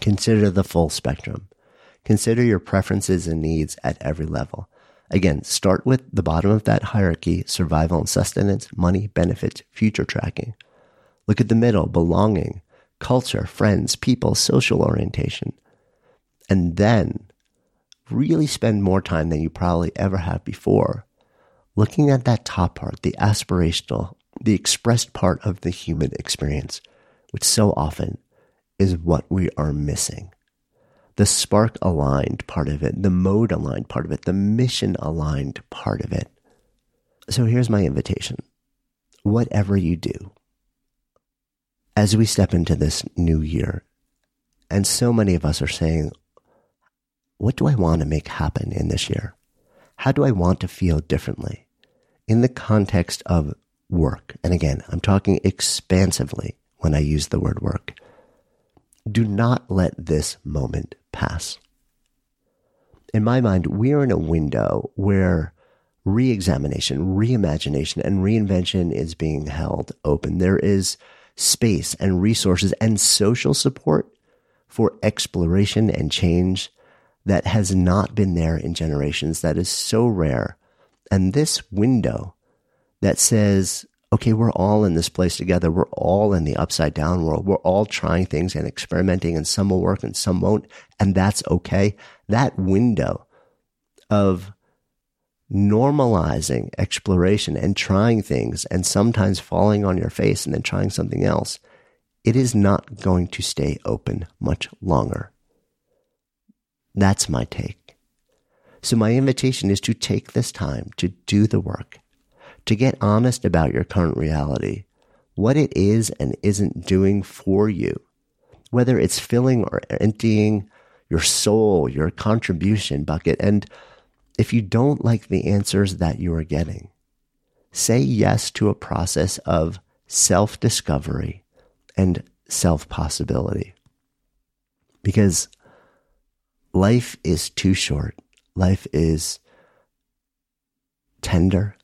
Consider the full spectrum. Consider your preferences and needs at every level. Again, start with the bottom of that hierarchy survival and sustenance, money, benefits, future tracking. Look at the middle belonging, culture, friends, people, social orientation and then really spend more time than you probably ever have before looking at that top part, the aspirational, the expressed part of the human experience, which so often is what we are missing. The spark aligned part of it, the mode aligned part of it, the mission aligned part of it. So here's my invitation. Whatever you do, as we step into this new year, and so many of us are saying, what do I want to make happen in this year? How do I want to feel differently in the context of work? And again, I'm talking expansively when I use the word work. Do not let this moment pass. In my mind, we are in a window where re-examination, reimagination, and reinvention is being held open. There is space and resources and social support for exploration and change that has not been there in generations, that is so rare. And this window that says, okay, we're all in this place together. We're all in the upside down world. We're all trying things and experimenting, and some will work and some won't. And that's okay. That window of normalizing exploration and trying things and sometimes falling on your face and then trying something else, it is not going to stay open much longer. That's my take. So my invitation is to take this time to do the work, to get honest about your current reality, what it is and isn't doing for you, whether it's filling or emptying your soul, your contribution bucket. And if you don't like the answers that you are getting, say yes to a process of self discovery and self possibility. Because life is too short. Life is tender.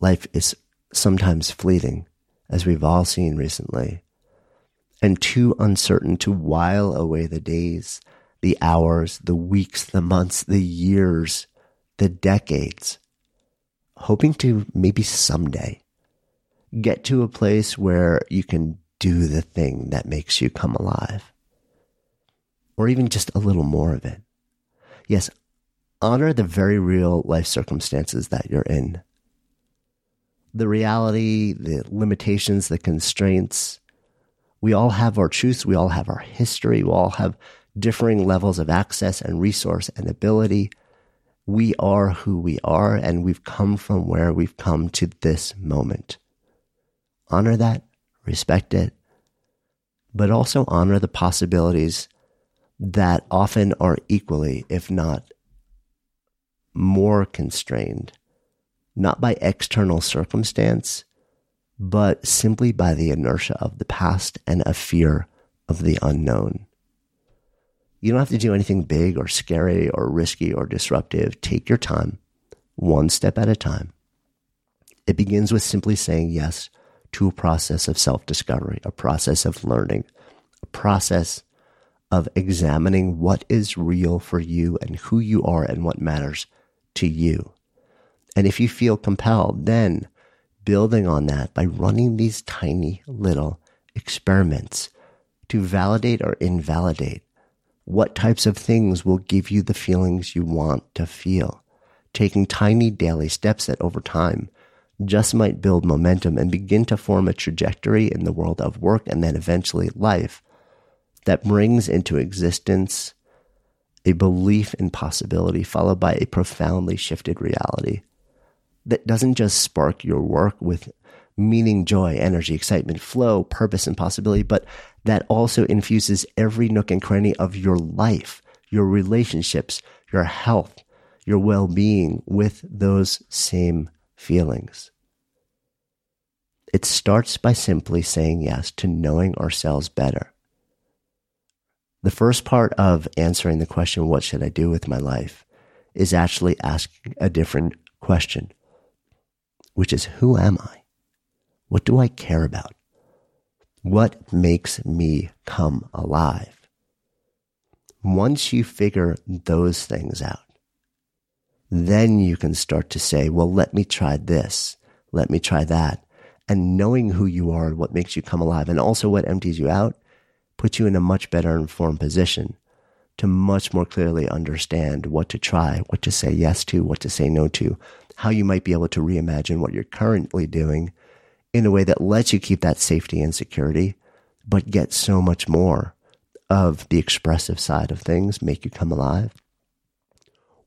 Life is sometimes fleeting, as we've all seen recently, and too uncertain to while away the days, the hours, the weeks, the months, the years, the decades, hoping to maybe someday get to a place where you can do the thing that makes you come alive, or even just a little more of it. Yes, honor the very real life circumstances that you're in. The reality, the limitations, the constraints. We all have our truths. We all have our history. We all have differing levels of access and resource and ability. We are who we are, and we've come from where we've come to this moment. Honor that, respect it, but also honor the possibilities that often are equally, if not more constrained, not by external circumstance, but simply by the inertia of the past and a fear of the unknown. You don't have to do anything big or scary or risky or disruptive. Take your time, one step at a time. It begins with simply saying yes to a process of self discovery, a process of learning, a process of examining what is real for you and who you are and what matters to you. And if you feel compelled, then building on that by running these tiny little experiments to validate or invalidate what types of things will give you the feelings you want to feel. Taking tiny daily steps that over time just might build momentum and begin to form a trajectory in the world of work and then eventually life that brings into existence a belief in possibility followed by a profoundly shifted reality that doesn't just spark your work with meaning, joy, energy, excitement, flow, purpose, and possibility, but that also infuses every nook and cranny of your life, your relationships, your health, your well being with those same feelings. It starts by simply saying yes to knowing ourselves better the first part of answering the question, what should I do with my life, is actually asking a different question, which is, who am I? What do I care about? What makes me come alive? Once you figure those things out, then you can start to say, well, let me try this. Let me try that. And knowing who you are and what makes you come alive and also what empties you out puts you in a much better informed position to much more clearly understand what to try, what to say yes to, what to say no to, how you might be able to reimagine what you're currently doing in a way that lets you keep that safety and security, but get so much more of the expressive side of things, make you come alive.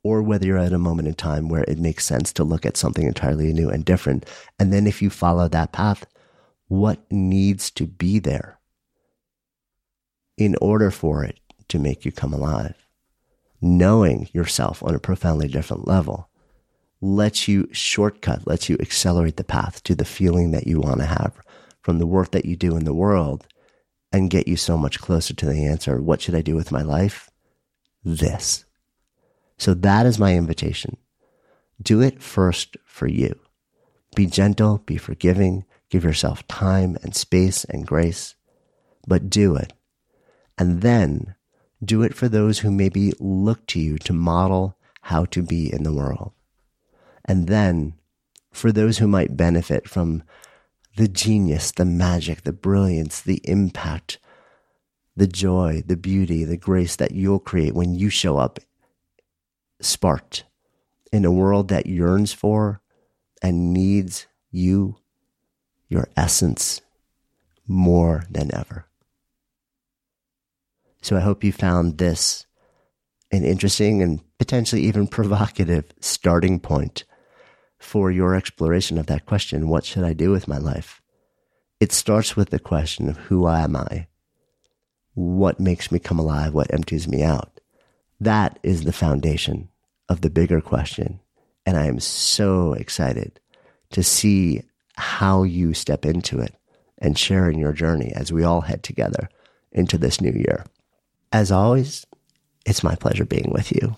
Or whether you're at a moment in time where it makes sense to look at something entirely new and different. And then if you follow that path, what needs to be there in order for it to make you come alive. Knowing yourself on a profoundly different level lets you shortcut, lets you accelerate the path to the feeling that you want to have from the work that you do in the world and get you so much closer to the answer. What should I do with my life? This. So that is my invitation. Do it first for you. Be gentle, be forgiving, give yourself time and space and grace, but do it and then Do it for those who maybe look to you to model how to be in the world. And then for those who might benefit from the genius, the magic, the brilliance, the impact, the joy, the beauty, the grace that you'll create when you show up sparked in a world that yearns for and needs you, your essence, more than ever. So I hope you found this an interesting and potentially even provocative starting point for your exploration of that question what should I do with my life? It starts with the question of who am I? What makes me come alive? What empties me out? That is the foundation of the bigger question. And I am so excited to see how you step into it and share in your journey as we all head together into this new year. As always, it's my pleasure being with you.